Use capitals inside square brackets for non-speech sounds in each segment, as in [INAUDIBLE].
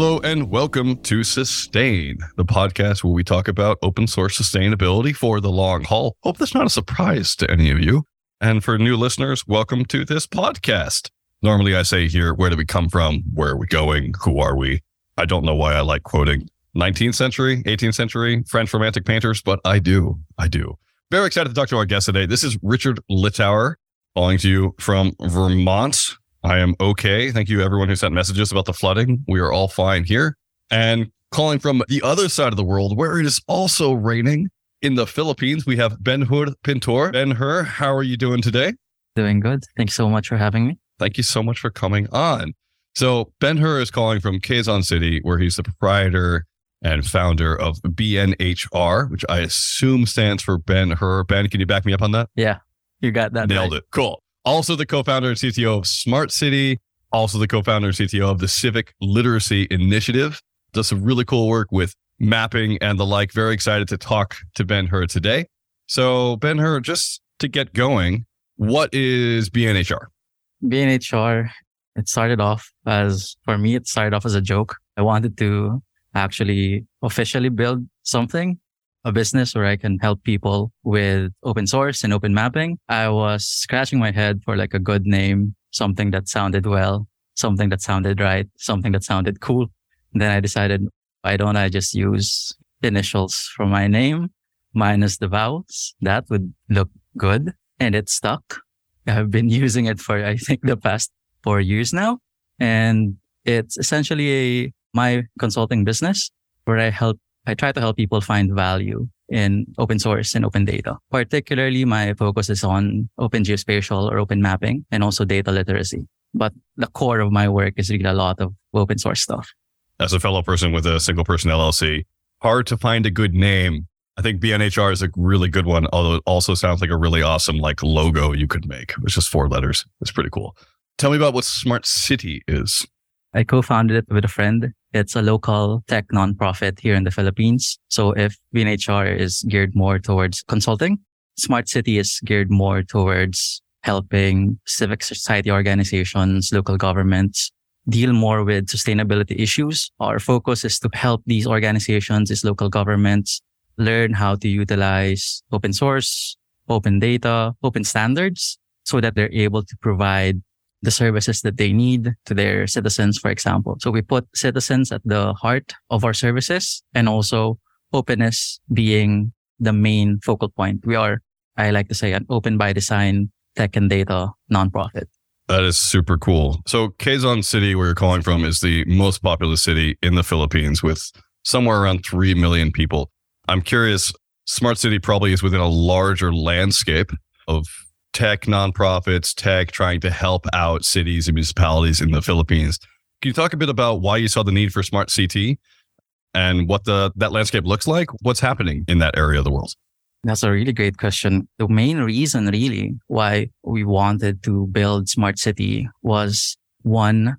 Hello and welcome to Sustain, the podcast where we talk about open source sustainability for the long haul. Hope that's not a surprise to any of you. And for new listeners, welcome to this podcast. Normally I say here, where do we come from? Where are we going? Who are we? I don't know why I like quoting 19th century, 18th century French romantic painters, but I do. I do. Very excited to talk to our guest today. This is Richard Littauer calling to you from Vermont. I am okay. Thank you, everyone who sent messages about the flooding. We are all fine here. And calling from the other side of the world, where it is also raining in the Philippines, we have Ben Hur Pintor. Ben Hur, how are you doing today? Doing good. Thanks so much for having me. Thank you so much for coming on. So, Ben Hur is calling from Quezon City, where he's the proprietor and founder of BNHR, which I assume stands for Ben Hur. Ben, can you back me up on that? Yeah, you got that. Nailed right. it. Cool. Also, the co founder and CTO of SmartCT, also the co founder and CTO of the Civic Literacy Initiative. Does some really cool work with mapping and the like. Very excited to talk to Ben Hur today. So, Ben Hur, just to get going, what is BNHR? BNHR, it started off as, for me, it started off as a joke. I wanted to actually officially build something, a business where I can help people with open source and open mapping. I was scratching my head for like a good name, something that sounded well, something that sounded right, something that sounded cool. And then I decided, why don't I just use initials for my name minus the vowels? That would look good. And it stuck. I've been [LAUGHS] using it for, I think, the past four years now. And it's essentially a, my consulting business where I help, I try to help people find value in open source and open data. Particularly, my focus is on open geospatial or open mapping and also data literacy. But the core of my work is really a lot of open source stuff. As a fellow person with a single person LLC, hard to find a good name. I think BNHR is a really good one, although it also sounds like a really awesome like logo you could make. It's just four letters. It's pretty cool. Tell me about what SmartCT is. I co-founded it with a friend. It's a local tech nonprofit here in the Philippines. So if BNHR is geared more towards consulting, SmartCT is geared more towards helping civic society organizations, local governments deal more with sustainability issues. Our focus is to help these organizations, these local governments learn how to utilize open source, open data, open standards so that they're able to provide the services that they need to their citizens, for example. So we put citizens at the heart of our services and also openness being the main focal point. We are, I like to say, an open by design tech and data nonprofit. That is super cool. So Quezon City, where you're calling from, is the most populous city in the Philippines with somewhere around 3 million people. I'm curious, SmartCT probably is within a larger landscape of tech nonprofits, tech trying to help out cities and municipalities in the Philippines. Can you talk a bit about why you saw the need for Smart CT and what the that landscape looks like? What's happening in that area of the world? That's a really great question. The main reason really why we wanted to build SmartCT was one,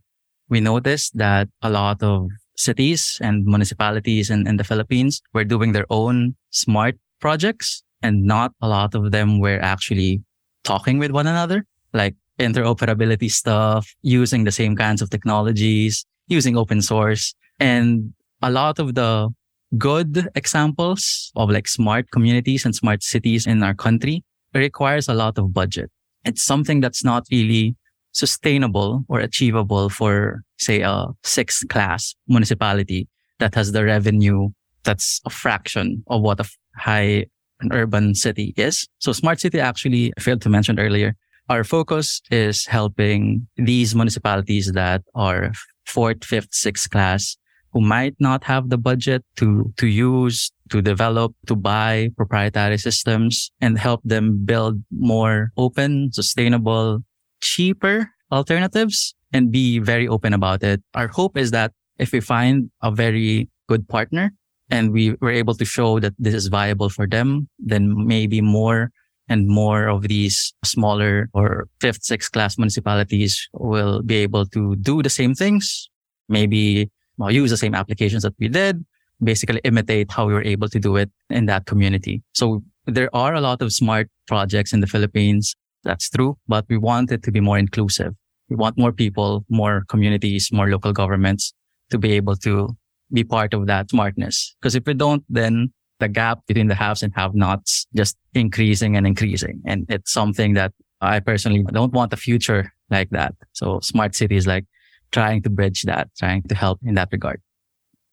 we noticed that a lot of cities and municipalities in, in the Philippines were doing their own smart projects and not a lot of them were actually talking with one another, like interoperability stuff, using the same kinds of technologies, using open source. And a lot of the good examples of like smart communities and smart cities in our country requires a lot of budget. It's something that's not really sustainable or achievable for, say, a sixth class municipality that has the revenue that's a fraction of what a high an urban city is. So smart city actually I failed to mention earlier. Our focus is helping these municipalities that are fourth, fifth, sixth class who might not have the budget to, to use, to develop, to buy proprietary systems and help them build more open, sustainable, cheaper alternatives and be very open about it. Our hope is that if we find a very good partner and we were able to show that this is viable for them, then maybe more and more of these smaller or fifth, sixth class municipalities will be able to do the same things. Maybe well, use the same applications that we did, basically imitate how we were able to do it in that community. So there are a lot of smart projects in the Philippines. That's true, but we want it to be more inclusive. We want more people, more communities, more local governments to be able to be part of that smartness. Because if we don't, then the gap between the haves and have nots just increasing and increasing. And it's something that I personally don't want a future like that. So smart cities like trying to bridge that, trying to help in that regard.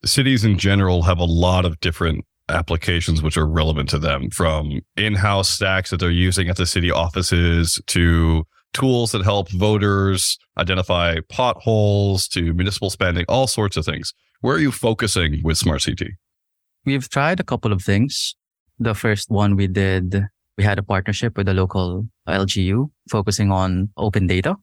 Cities in general have a lot of different applications which are relevant to them from in-house stacks that they're using at the city offices to tools that help voters identify potholes to municipal spending, all sorts of things. Where are you focusing with SmartCT? We've tried a couple of things. The first one we did, we had a partnership with a local LGU focusing on open data.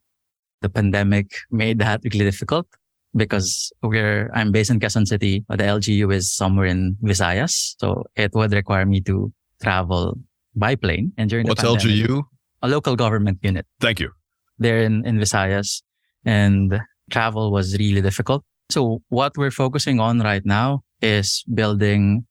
The pandemic made that really difficult because we're, I'm based in Quezon City, but the LGU is somewhere in Visayas. So it would require me to travel by plane. And during What's pandemic, LGU? a local government unit. Thank you. there in, in Visayas and travel was really difficult. So what we're focusing on right now is building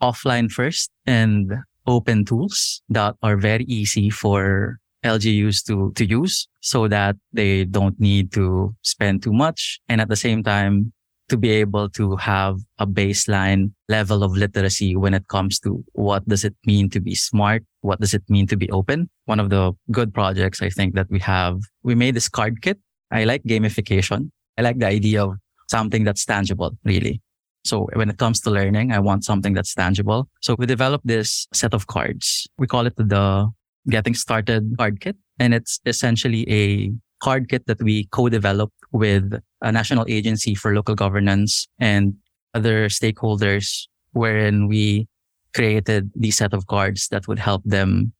offline first and open tools that are very easy for LGUs to, to use so that they don't need to spend too much. And at the same time, to be able to have a baseline level of literacy when it comes to what does it mean to be smart? What does it mean to be open? One of the good projects I think that we have, we made this card kit. I like gamification. I like the idea of something that's tangible, really. So when it comes to learning, I want something that's tangible. So we developed this set of cards. We call it the getting started card kit. And it's essentially a card kit that we co-developed with a national agency for local governance and other stakeholders wherein we created these set of cards that would help them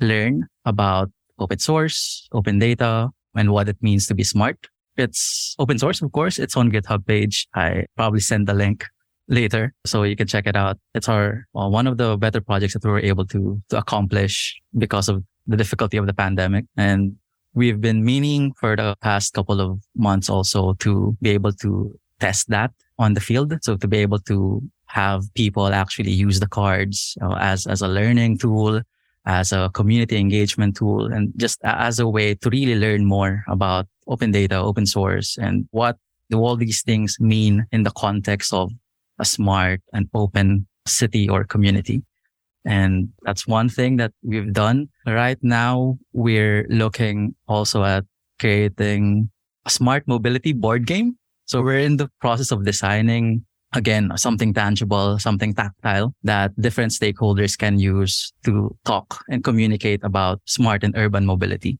learn about open source, open data, and what it means to be smart. It's open source, of course. It's on GitHub page. I probably send the link later so you can check it out. It's our uh, one of the better projects that we were able to to accomplish because of the difficulty of the pandemic. And we've been meaning for the past couple of months also to be able to test that on the field. So to be able to have people actually use the cards as as a learning tool, as a community engagement tool, and just as a way to really learn more about open data, open source, and what do all these things mean in the context of a smart and open city or community. And that's one thing that we've done. Right now, we're looking also at creating a smart mobility board game. So we're in the process of designing again, something tangible, something tactile that different stakeholders can use to talk and communicate about smart and urban mobility.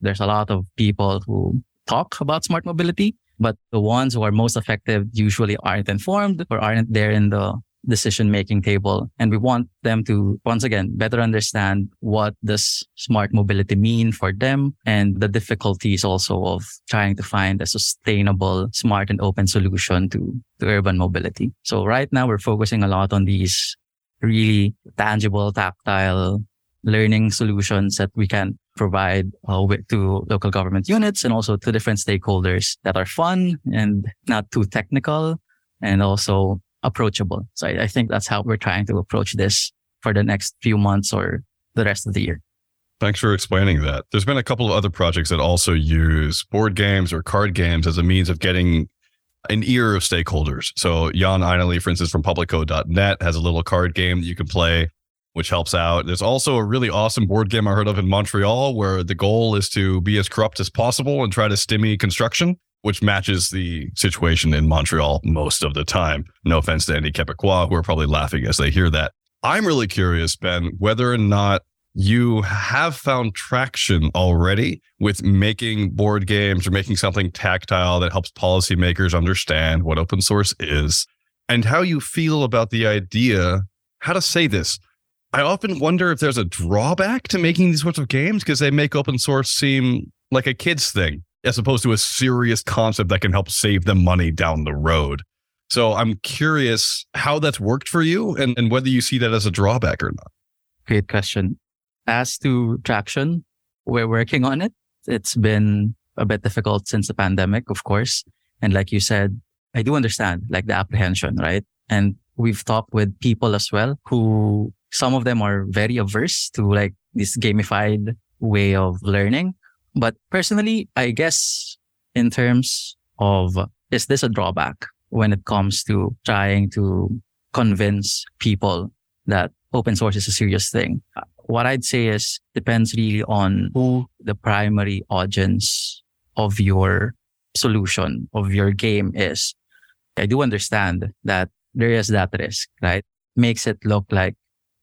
There's a lot of people who talk about smart mobility, but the ones who are most effective usually aren't informed or aren't there in the decision making table. And we want them to, once again, better understand what does smart mobility mean for them and the difficulties also of trying to find a sustainable, smart and open solution to, to urban mobility. So right now we're focusing a lot on these really tangible, tactile learning solutions that we can provide uh, to local government units and also to different stakeholders that are fun and not too technical and also approachable. So I, I think that's how we're trying to approach this for the next few months or the rest of the year. Thanks for explaining that. There's been a couple of other projects that also use board games or card games as a means of getting an ear of stakeholders. So Jan Ainali, for instance, from publiccode.net has a little card game that you can play, which helps out. There's also a really awesome board game I heard of in Montreal where the goal is to be as corrupt as possible and try to stimmy construction which matches the situation in Montreal most of the time. No offense to any Quebecois who are probably laughing as they hear that. I'm really curious, Ben, whether or not you have found traction already with making board games or making something tactile that helps policymakers understand what open source is and how you feel about the idea. How to say this? I often wonder if there's a drawback to making these sorts of games because they make open source seem like a kid's thing as opposed to a serious concept that can help save them money down the road. So I'm curious how that's worked for you and, and whether you see that as a drawback or not. Great question. As to traction, we're working on it. It's been a bit difficult since the pandemic, of course. And like you said, I do understand like the apprehension, right? And we've talked with people as well who some of them are very averse to like this gamified way of learning. But personally, I guess in terms of is this a drawback? when it comes to trying to convince people that open source is a serious thing. What I'd say is depends really on who the primary audience of your solution of your game is. I do understand that there is that risk, right? Makes it look like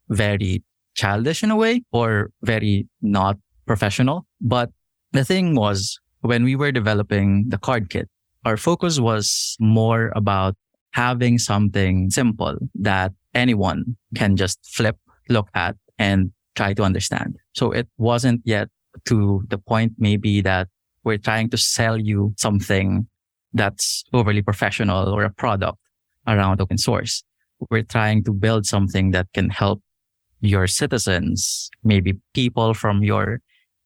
very childish in a way or very not professional. But the thing was when we were developing the card kit, our focus was more about having something simple that anyone can just flip, look at and try to understand. So it wasn't yet to the point maybe that we're trying to sell you something that's overly professional or a product around open source. We're trying to build something that can help your citizens, maybe people from your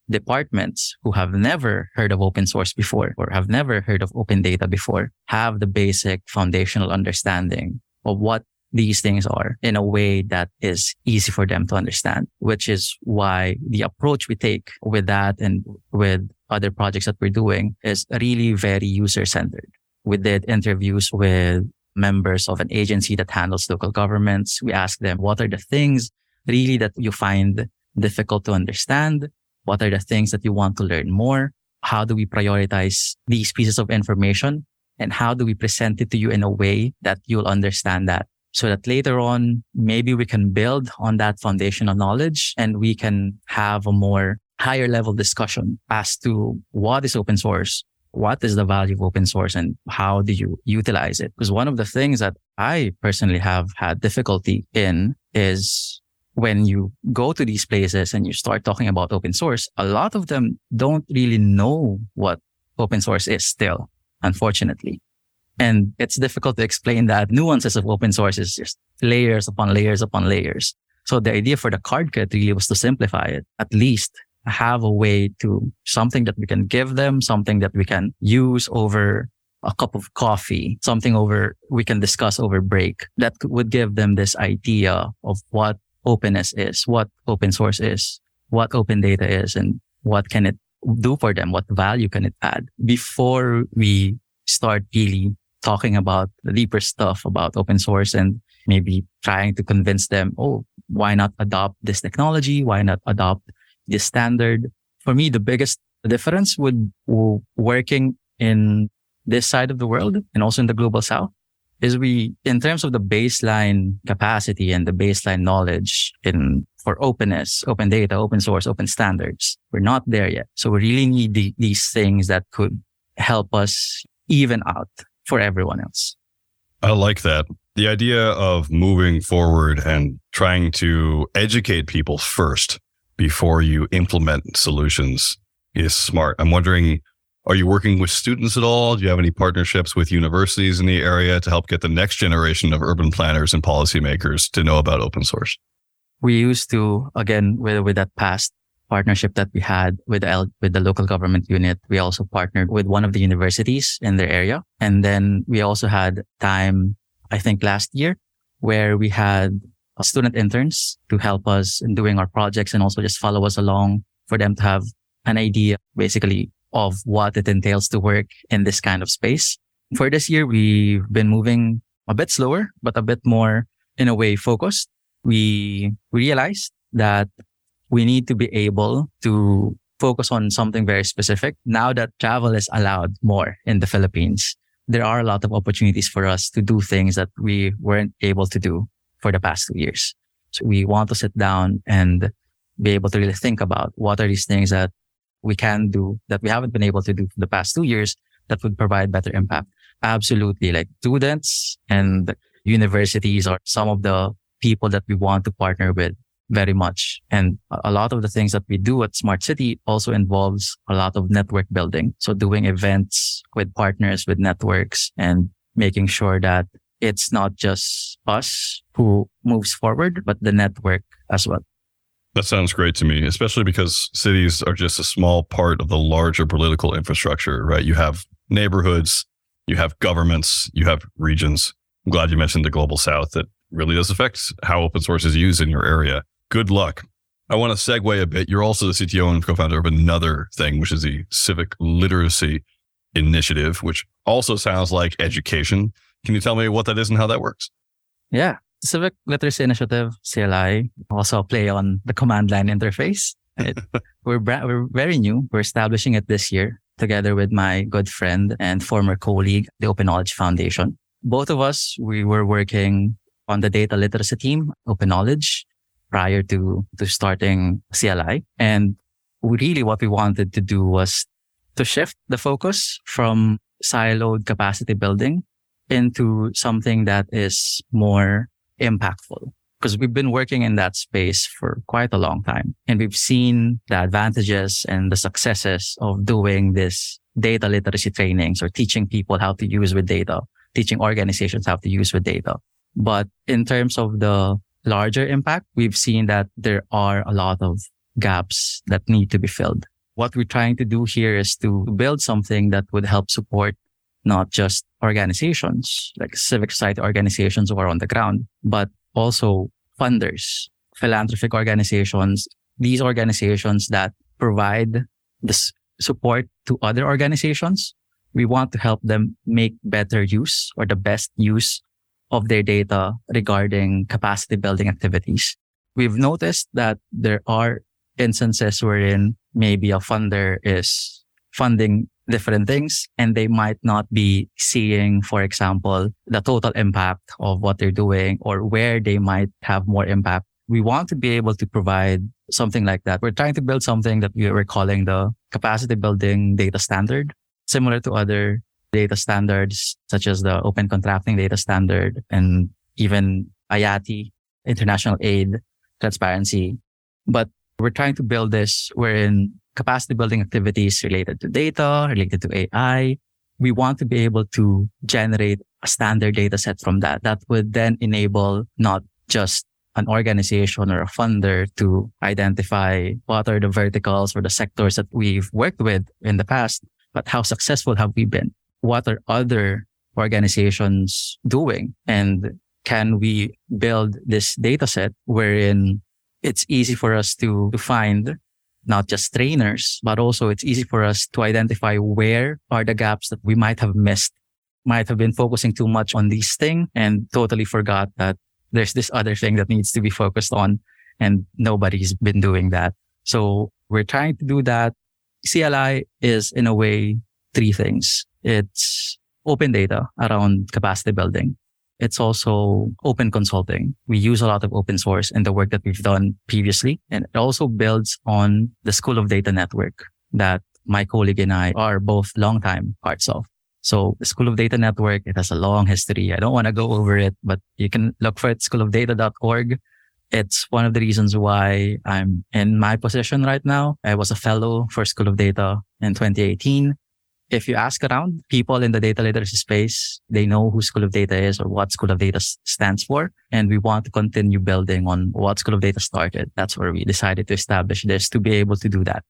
departments who have never heard of open source before or have never heard of open data before have the basic foundational understanding of what these things are in a way that is easy for them to understand, which is why the approach we take with that and with other projects that we're doing is really very user centered. We did interviews with members of an agency that handles local governments. We asked them, what are the things really that you find difficult to understand? What are the things that you want to learn more? How do we prioritize these pieces of information? And how do we present it to you in a way that you'll understand that so that later on, maybe we can build on that foundational knowledge and we can have a more higher level discussion as to what is open source, what is the value of open source and how do you utilize it? Because one of the things that I personally have had difficulty in is when you go to these places and you start talking about open source, a lot of them don't really know what open source is still, unfortunately. And it's difficult to explain that nuances of open source is just layers upon layers upon layers. So the idea for the card kit really was to simplify it, at least have a way to something that we can give them, something that we can use over a cup of coffee, something over we can discuss over break that would give them this idea of what openness is, what open source is, what open data is, and what can it do for them? What value can it add before we start really talking about the deeper stuff about open source and maybe trying to convince them, oh, why not adopt this technology? Why not adopt this standard? For me, the biggest difference would working in this side of the world and also in the global south is we, in terms of the baseline capacity and the baseline knowledge in for openness, open data, open source, open standards, we're not there yet. So we really need the, these things that could help us even out for everyone else. I like that. The idea of moving forward and trying to educate people first before you implement solutions is smart. I'm wondering are you working with students at all? Do you have any partnerships with universities in the area to help get the next generation of urban planners and policymakers to know about open source? We used to, again, with, with that past partnership that we had with the, with the local government unit, we also partnered with one of the universities in their area. And then we also had time, I think last year, where we had student interns to help us in doing our projects and also just follow us along for them to have an idea basically of what it entails to work in this kind of space. For this year, we've been moving a bit slower, but a bit more in a way focused. We realized that we need to be able to focus on something very specific. Now that travel is allowed more in the Philippines, there are a lot of opportunities for us to do things that we weren't able to do for the past two years. So we want to sit down and be able to really think about what are these things that we can do that we haven't been able to do for the past two years that would provide better impact. Absolutely. Like students and universities are some of the people that we want to partner with very much. And a lot of the things that we do at SmartCT also involves a lot of network building. So doing events with partners, with networks and making sure that it's not just us who moves forward, but the network as well. That sounds great to me, especially because cities are just a small part of the larger political infrastructure, right? You have neighborhoods, you have governments, you have regions. I'm glad you mentioned the global south that really does affect how open source is used in your area. Good luck. I want to segue a bit. You're also the CTO and co-founder of another thing, which is the Civic Literacy Initiative, which also sounds like education. Can you tell me what that is and how that works? Yeah. Civic Literacy Initiative, CLI, also play on the command line interface. It, [LAUGHS] we're, bra- we're very new. We're establishing it this year together with my good friend and former colleague, the Open Knowledge Foundation. Both of us, we were working on the data literacy team, Open Knowledge, prior to, to starting CLI. And really what we wanted to do was to shift the focus from siloed capacity building into something that is more impactful because we've been working in that space for quite a long time and we've seen the advantages and the successes of doing this data literacy trainings or teaching people how to use with data, teaching organizations how to use with data. But in terms of the larger impact, we've seen that there are a lot of gaps that need to be filled. What we're trying to do here is to build something that would help support not just organizations like civic society organizations who are on the ground, but also funders, philanthropic organizations, these organizations that provide the support to other organizations. We want to help them make better use or the best use of their data regarding capacity building activities. We've noticed that there are instances wherein maybe a funder is funding different things and they might not be seeing, for example, the total impact of what they're doing or where they might have more impact. We want to be able to provide something like that. We're trying to build something that we are calling the capacity building data standard, similar to other data standards, such as the open contracting data standard and even IATI, international aid, transparency. But we're trying to build this wherein capacity building activities related to data, related to AI. We want to be able to generate a standard data set from that that would then enable not just an organization or a funder to identify what are the verticals or the sectors that we've worked with in the past, but how successful have we been? What are other organizations doing? And can we build this data set wherein it's easy for us to, to find not just trainers, but also it's easy for us to identify where are the gaps that we might have missed, might have been focusing too much on this thing and totally forgot that there's this other thing that needs to be focused on and nobody's been doing that. So we're trying to do that. CLI is in a way three things. It's open data around capacity building. It's also open consulting. We use a lot of open source in the work that we've done previously. And it also builds on the School of Data Network that my colleague and I are both longtime parts of. So the School of Data Network, it has a long history. I don't want to go over it, but you can look for it, schoolofdata.org. It's one of the reasons why I'm in my position right now. I was a fellow for School of Data in 2018 if you ask around people in the data literacy space, they know who School of Data is or what School of Data stands for. And we want to continue building on what School of Data started. That's where we decided to establish this to be able to do that.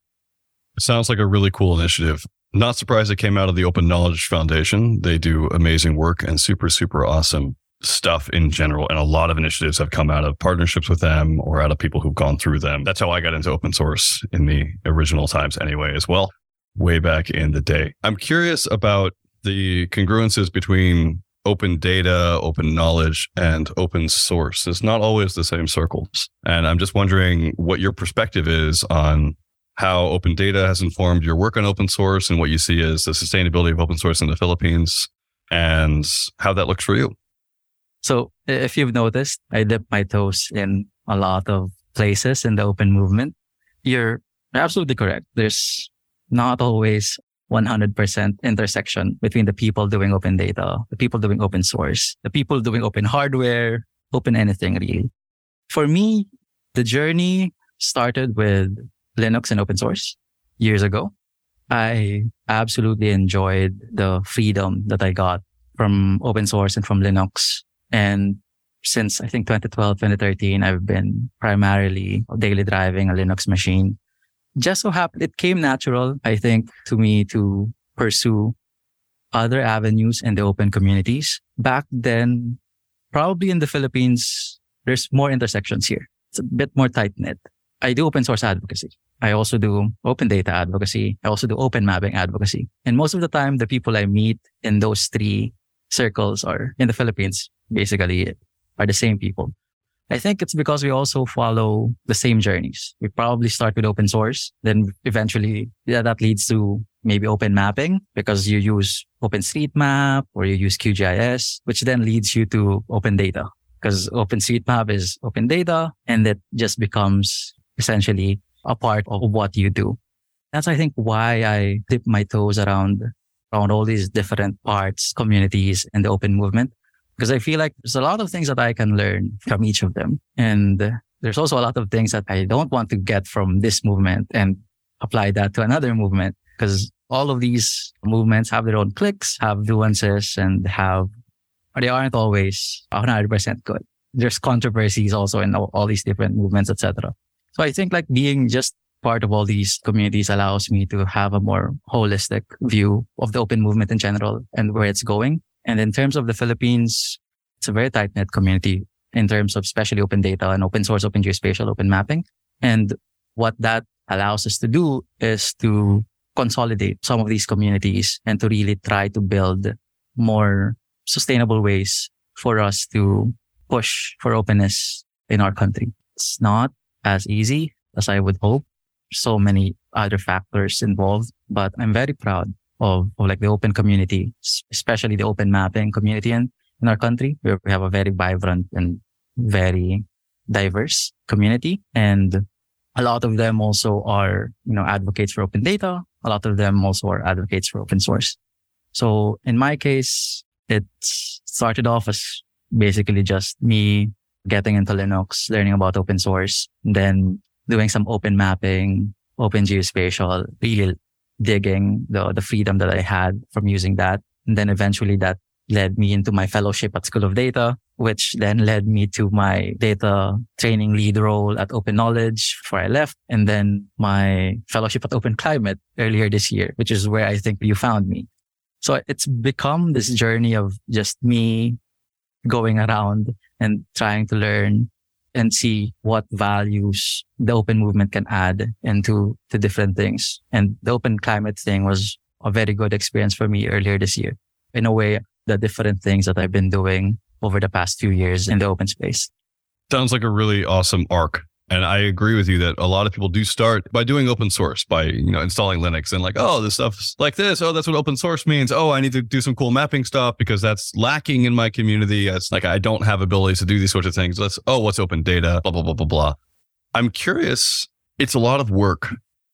It sounds like a really cool initiative. Not surprised it came out of the Open Knowledge Foundation. They do amazing work and super, super awesome stuff in general. And a lot of initiatives have come out of partnerships with them or out of people who've gone through them. That's how I got into open source in the original times anyway, as well way back in the day. I'm curious about the congruences between open data, open knowledge, and open source. It's not always the same circles. And I'm just wondering what your perspective is on how open data has informed your work on open source and what you see as the sustainability of open source in the Philippines and how that looks for you. So if you've noticed, I dip my toes in a lot of places in the open movement. You're absolutely correct. There's not always 100% intersection between the people doing open data, the people doing open source, the people doing open hardware, open anything really. For me, the journey started with Linux and open source years ago. I absolutely enjoyed the freedom that I got from open source and from Linux. And since I think 2012, 2013, I've been primarily daily driving a Linux machine just so happened it came natural, I think, to me to pursue other avenues in the open communities. Back then, probably in the Philippines, there's more intersections here. It's a bit more tight knit. I do open source advocacy. I also do open data advocacy. I also do open mapping advocacy. And most of the time, the people I meet in those three circles are in the Philippines, basically are the same people. I think it's because we also follow the same journeys. We probably start with open source, then eventually yeah, that leads to maybe open mapping because you use OpenStreetMap or you use QGIS, which then leads you to open data because OpenStreetMap is open data and it just becomes essentially a part of what you do. That's, I think, why I dip my toes around, around all these different parts, communities and the open movement. Because I feel like there's a lot of things that I can learn from each of them. And there's also a lot of things that I don't want to get from this movement and apply that to another movement because all of these movements have their own cliques, have nuances and have, they aren't always 100% good. There's controversies also in all, all these different movements, etc. So I think like being just part of all these communities allows me to have a more holistic view of the open movement in general and where it's going. And in terms of the Philippines, it's a very tight knit community in terms of especially open data and open source, open geospatial, open mapping. And what that allows us to do is to consolidate some of these communities and to really try to build more sustainable ways for us to push for openness in our country. It's not as easy as I would hope. So many other factors involved, but I'm very proud of, of like the open community, especially the open mapping community in, in our country, we have a very vibrant and very diverse community. And a lot of them also are, you know, advocates for open data. A lot of them also are advocates for open source. So in my case, it started off as basically just me getting into Linux, learning about open source, then doing some open mapping, open geospatial, really digging the, the freedom that I had from using that. And then eventually that led me into my fellowship at School of Data, which then led me to my data training lead role at Open Knowledge before I left. And then my fellowship at Open Climate earlier this year, which is where I think you found me. So it's become this journey of just me going around and trying to learn and see what values the open movement can add into the different things. And the open climate thing was a very good experience for me earlier this year. In a way, the different things that I've been doing over the past few years in the open space. Sounds like a really awesome arc. And I agree with you that a lot of people do start by doing open source, by you know installing Linux and like, oh, this stuff's like this. Oh, that's what open source means. Oh, I need to do some cool mapping stuff because that's lacking in my community. It's like I don't have abilities to do these sorts of things. Let's oh, what's open data? Blah blah blah blah blah. I'm curious. It's a lot of work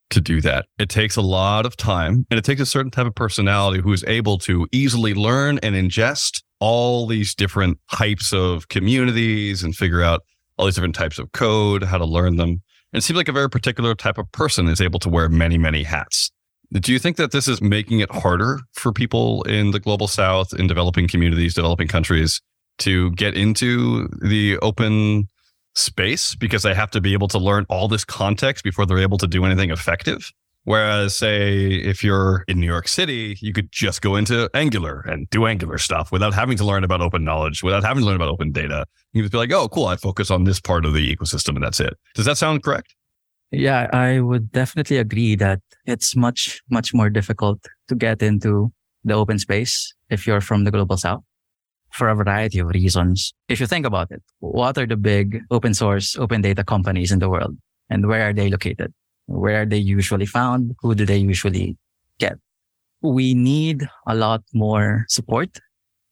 to do that. It takes a lot of time and it takes a certain type of personality who is able to easily learn and ingest all these different types of communities and figure out all these different types of code, how to learn them. And it seems like a very particular type of person is able to wear many, many hats. Do you think that this is making it harder for people in the global south, in developing communities, developing countries to get into the open space because they have to be able to learn all this context before they're able to do anything effective. Whereas, say, if you're in New York City, you could just go into Angular and do Angular stuff without having to learn about open knowledge, without having to learn about open data. You just be like, oh, cool, I focus on this part of the ecosystem and that's it. Does that sound correct? Yeah, I would definitely agree that it's much, much more difficult to get into the open space if you're from the global south for a variety of reasons. If you think about it, what are the big open source, open data companies in the world and where are they located? Where are they usually found? Who do they usually get? We need a lot more support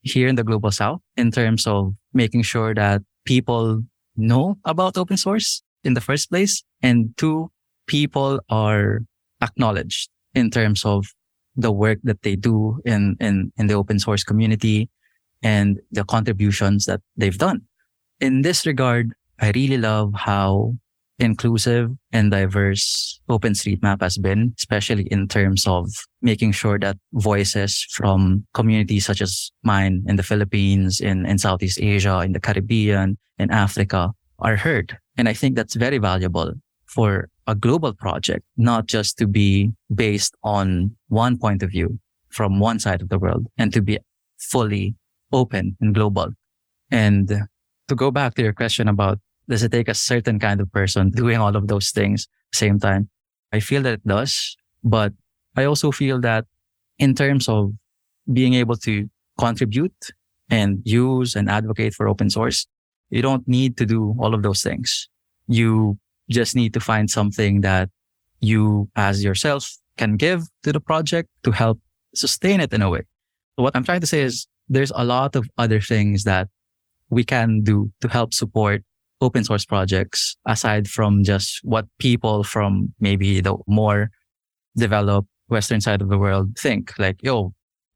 here in the global south in terms of making sure that people know about open source in the first place. And two, people are acknowledged in terms of the work that they do in, in, in the open source community and the contributions that they've done. In this regard, I really love how inclusive and diverse OpenStreetMap has been, especially in terms of making sure that voices from communities such as mine in the Philippines, in, in Southeast Asia, in the Caribbean, in Africa are heard. And I think that's very valuable for a global project, not just to be based on one point of view from one side of the world and to be fully open and global. And to go back to your question about does it take a certain kind of person doing all of those things same time? I feel that it does, but I also feel that in terms of being able to contribute and use and advocate for open source, you don't need to do all of those things. You just need to find something that you as yourself can give to the project to help sustain it in a way. What I'm trying to say is there's a lot of other things that we can do to help support open source projects aside from just what people from maybe the more developed Western side of the world think like, yo,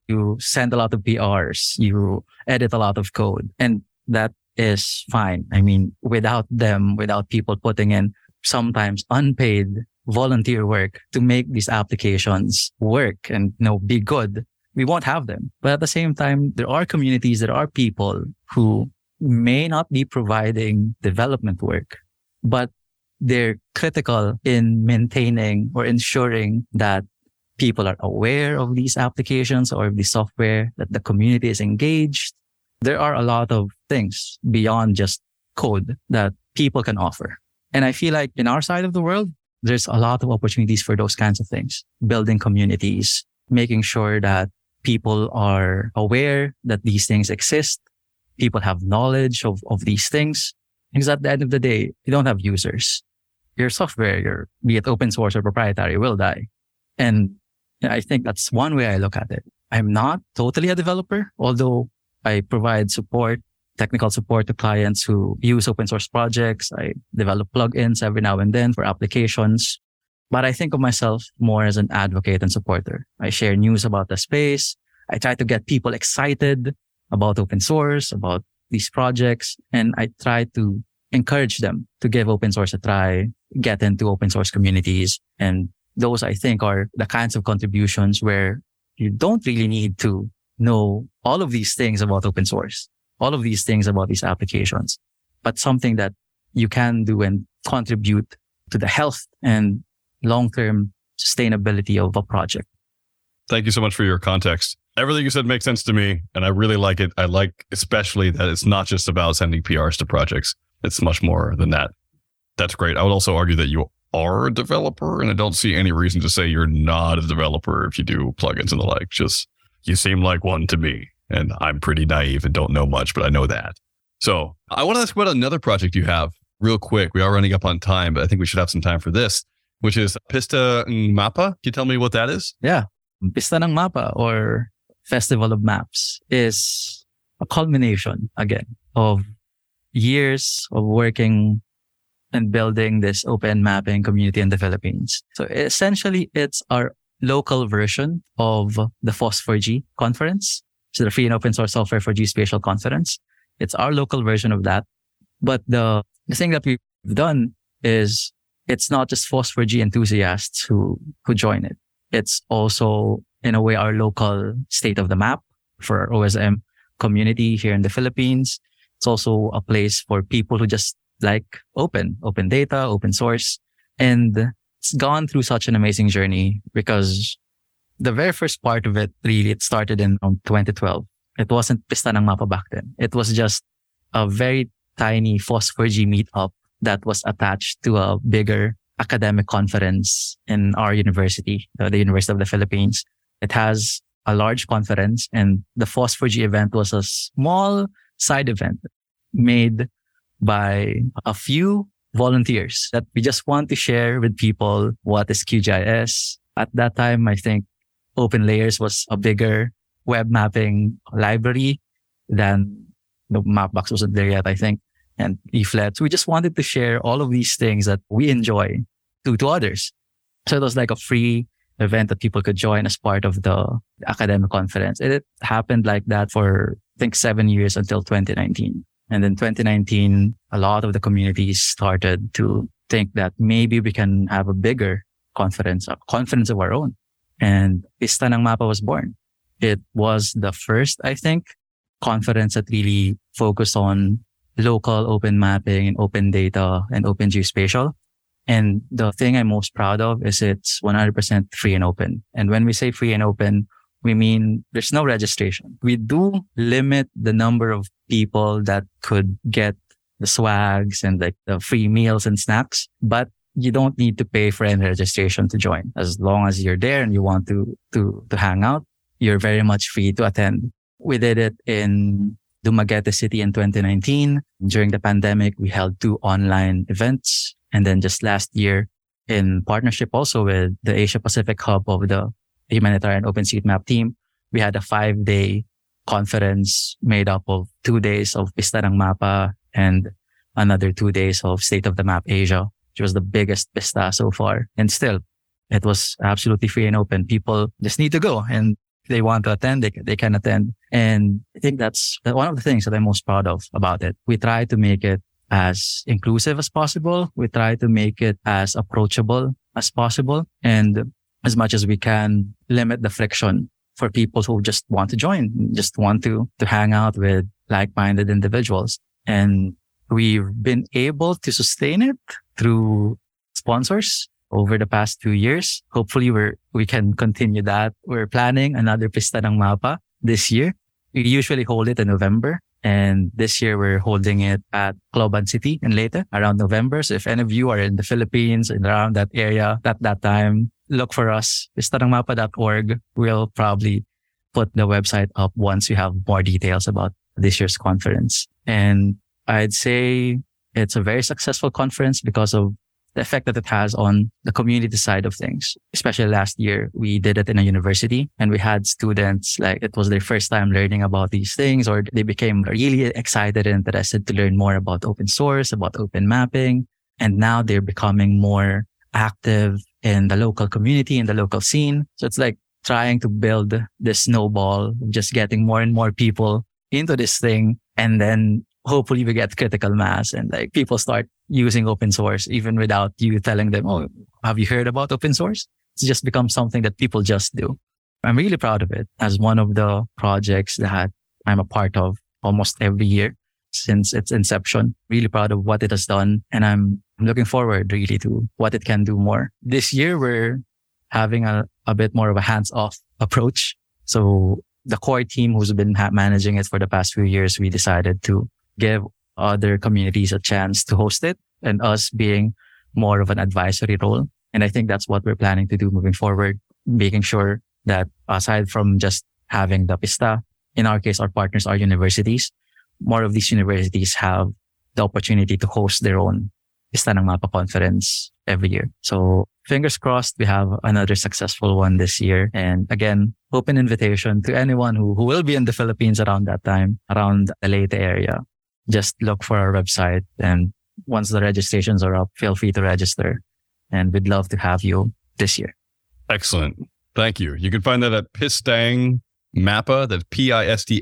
you send a lot of PRs, you edit a lot of code and that is fine. I mean, without them, without people putting in sometimes unpaid volunteer work to make these applications work and you know be good we won't have them but at the same time there are communities there are people who may not be providing development work but they're critical in maintaining or ensuring that people are aware of these applications or the software that the community is engaged there are a lot of things beyond just code that people can offer and i feel like in our side of the world there's a lot of opportunities for those kinds of things, building communities, making sure that people are aware that these things exist. People have knowledge of, of these things. Because at the end of the day, you don't have users. Your software, your, be it open source or proprietary, will die. And I think that's one way I look at it. I'm not totally a developer, although I provide support technical support to clients who use open source projects. I develop plugins every now and then for applications. But I think of myself more as an advocate and supporter. I share news about the space. I try to get people excited about open source, about these projects, and I try to encourage them to give open source a try, get into open source communities. And those I think are the kinds of contributions where you don't really need to know all of these things about open source all of these things about these applications, but something that you can do and contribute to the health and long-term sustainability of a project. Thank you so much for your context. Everything you said makes sense to me, and I really like it. I like especially that it's not just about sending PRs to projects. It's much more than that. That's great. I would also argue that you are a developer, and I don't see any reason to say you're not a developer if you do plugins and the like. Just you seem like one to me. And I'm pretty naive and don't know much, but I know that. So I want to ask about another project you have real quick. We are running up on time, but I think we should have some time for this, which is Pista ng Mapa. Can you tell me what that is? Yeah. Pista ng Mapa or Festival of Maps is a culmination again of years of working and building this open mapping community in the Philippines. So essentially it's our local version of the FOSS4G conference. So the free and open source software for geospatial confidence. It's our local version of that. But the, the thing that we've done is it's not just FOSS4G enthusiasts who, who join it. It's also in a way our local state of the map for our OSM community here in the Philippines. It's also a place for people who just like open, open data, open source. And it's gone through such an amazing journey because the very first part of it, really, it started in um, 2012. It wasn't Pista ng Mapa back then. It was just a very tiny FOSS4G meetup that was attached to a bigger academic conference in our university, uh, the University of the Philippines. It has a large conference and the FOSS4G event was a small side event made by a few volunteers that we just want to share with people what is QGIS. At that time, I think OpenLayers was a bigger web mapping library than the Mapbox wasn't there yet, I think, and Leaflet. So we just wanted to share all of these things that we enjoy to, to others. So it was like a free event that people could join as part of the academic conference. It happened like that for, I think, seven years until 2019. And then 2019, a lot of the communities started to think that maybe we can have a bigger conference, a conference of our own and Pista Mapa was born. It was the first, I think, conference that really focused on local open mapping and open data and open geospatial. And the thing I'm most proud of is it's 100% free and open. And when we say free and open, we mean there's no registration. We do limit the number of people that could get the swags and like the free meals and snacks, but you don't need to pay for any registration to join. As long as you're there and you want to, to, to hang out, you're very much free to attend. We did it in Dumaguete City in 2019. During the pandemic, we held two online events. And then just last year, in partnership also with the Asia Pacific Hub of the Humanitarian OpenStreetMap team, we had a five day conference made up of two days of Pista ng Mapa and another two days of State of the Map Asia, which was the biggest Pista so far. And still, it was absolutely free and open. People just need to go and they want to attend, they, they can attend. And I think that's one of the things that I'm most proud of about it. We try to make it as inclusive as possible. We try to make it as approachable as possible. And as much as we can limit the friction for people who just want to join, just want to, to hang out with like-minded individuals. And we've been able to sustain it through sponsors over the past two years. Hopefully we're, we can continue that. We're planning another Pista ng Mapa this year. We usually hold it in November. And this year we're holding it at Cloban City in Leyte around November. So if any of you are in the Philippines and around that area at that time, look for us. pistanangmapa.org. We'll probably put the website up once we have more details about this year's conference. And I'd say it's a very successful conference because of the effect that it has on the community side of things. Especially last year, we did it in a university and we had students like it was their first time learning about these things or they became really excited and interested to learn more about open source, about open mapping. And now they're becoming more active in the local community, in the local scene. So it's like trying to build this snowball, just getting more and more people into this thing. And then hopefully we get critical mass and like people start using open source even without you telling them, Oh, have you heard about open source? It's just become something that people just do. I'm really proud of it as one of the projects that I'm a part of almost every year since its inception. Really proud of what it has done. And I'm looking forward really to what it can do more. This year, we're having a, a bit more of a hands off approach. So the core team who's been managing it for the past few years, we decided to give other communities a chance to host it and us being more of an advisory role. And I think that's what we're planning to do moving forward, making sure that aside from just having the pista, in our case, our partners are universities. More of these universities have the opportunity to host their own Pista ng Mapa conference every year. So fingers crossed we have another successful one this year. And again, open invitation to anyone who, who will be in the Philippines around that time, around the Leyte area just look for our website. And once the registrations are up, feel free to register. And we'd love to have you this year. Excellent. Thank you. You can find that at Pistang Mapa, that's P-I-S-T-A-N-G-M-A-P-A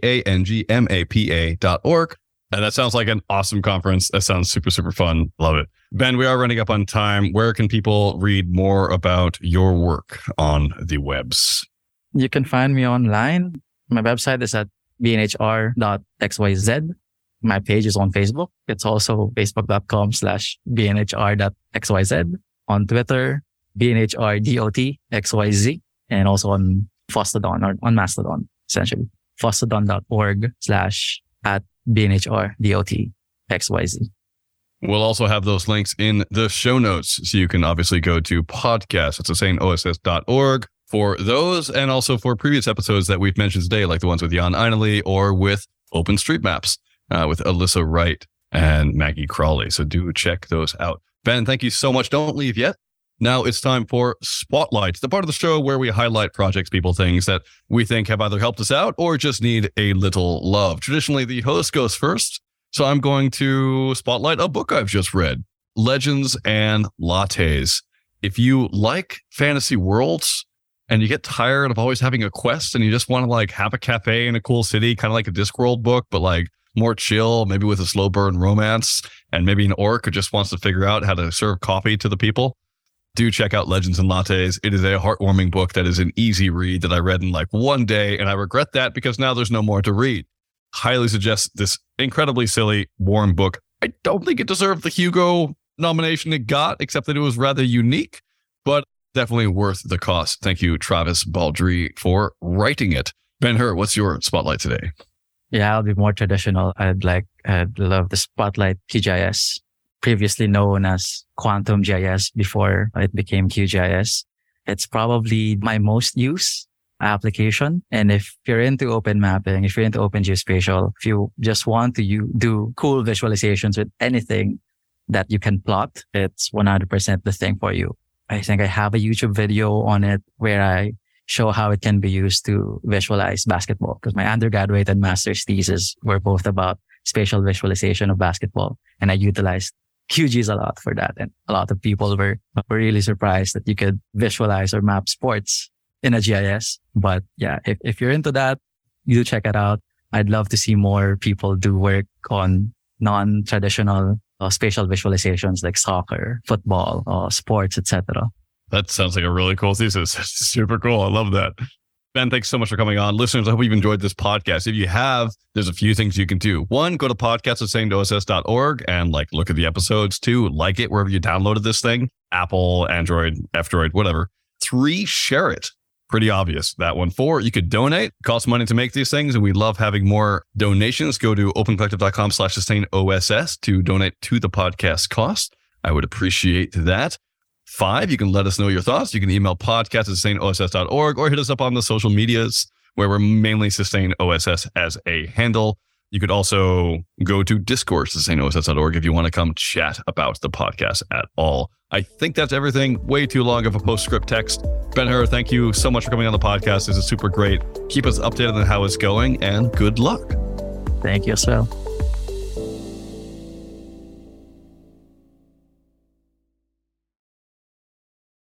dot org. And that sounds like an awesome conference. That sounds super, super fun. Love it. Ben, we are running up on time. Where can people read more about your work on the webs? You can find me online. My website is at bnhr.xyz my page is on Facebook. It's also facebook.com slash bnhr.xyz. On Twitter, bnhrdotxyz. And also on Fosstodon or on Mastodon, essentially. Fosstodon.org slash at bnhrdotxyz. We'll also have those links in the show notes. So you can obviously go to podcast. It's the same OSS.org for those and also for previous episodes that we've mentioned today, like the ones with Jan Ainali or with OpenStreetMaps uh, with Alyssa Wright and Maggie Cawley. So do check those out. Ben, thank you so much. Don't leave yet. Now it's time for Spotlight, the part of the show where we highlight projects, people, things that we think have either helped us out or just need a little love. Traditionally, the host goes first. So I'm going to spotlight a book I've just read Legends and Lattes. If you like fantasy worlds and you get tired of always having a quest and you just want to like have a cafe in a cool city, kind of like a Discworld book, but like more chill, maybe with a slow burn romance, and maybe an orc who just wants to figure out how to serve coffee to the people, do check out Legends and Lattes. It is a heartwarming book that is an easy read that I read in like one day, and I regret that because now there's no more to read. Highly suggest this incredibly silly, warm book. I don't think it deserved the Hugo nomination it got, except that it was rather unique, but definitely worth the cost. Thank you, Travis Baldree, for writing it. Ben Hur, what's your spotlight today? Yeah, I'll be more traditional. I'd like, I'd love the Spotlight QGIS, previously known as Quantum GIS before it became QGIS. It's probably my most used application. And if you're into open mapping, if you're into open geospatial, if you just want to you do cool visualizations with anything that you can plot, it's 100% the thing for you. I think I have a YouTube video on it where I show how it can be used to visualize basketball because my undergraduate and master's thesis were both about spatial visualization of basketball. And I utilized QGIS a lot for that. And a lot of people were, were really surprised that you could visualize or map sports in a GIS. But yeah, if, if you're into that, you do check it out. I'd love to see more people do work on non-traditional uh, spatial visualizations like soccer, football, uh, sports, etc. That sounds like a really cool thesis. [LAUGHS] Super cool. I love that. Ben, thanks so much for coming on. Listeners, I hope you've enjoyed this podcast. If you have, there's a few things you can do. One, go to podcast.sustainoss.org and like look at the episodes. Two, like it wherever you downloaded this thing, Apple, Android, F-Droid, whatever. Three, share it. Pretty obvious, that one. Four, you could donate. It costs money to make these things, and we love having more donations. Go to opencollective.com slash sustainoss to donate to the podcast cost. I would appreciate that. Five, you can let us know your thoughts. You can email podcast at sustainoss.org or hit us up on the social medias where we're mainly sustain OSS as a handle. You could also go to Discord, sustainoss.org, if you want to come chat about the podcast at all. I think that's everything. Way too long of a postscript text. Ben Hur, thank you so much for coming on the podcast. This is super great. Keep us updated on how it's going and good luck. Thank you, well.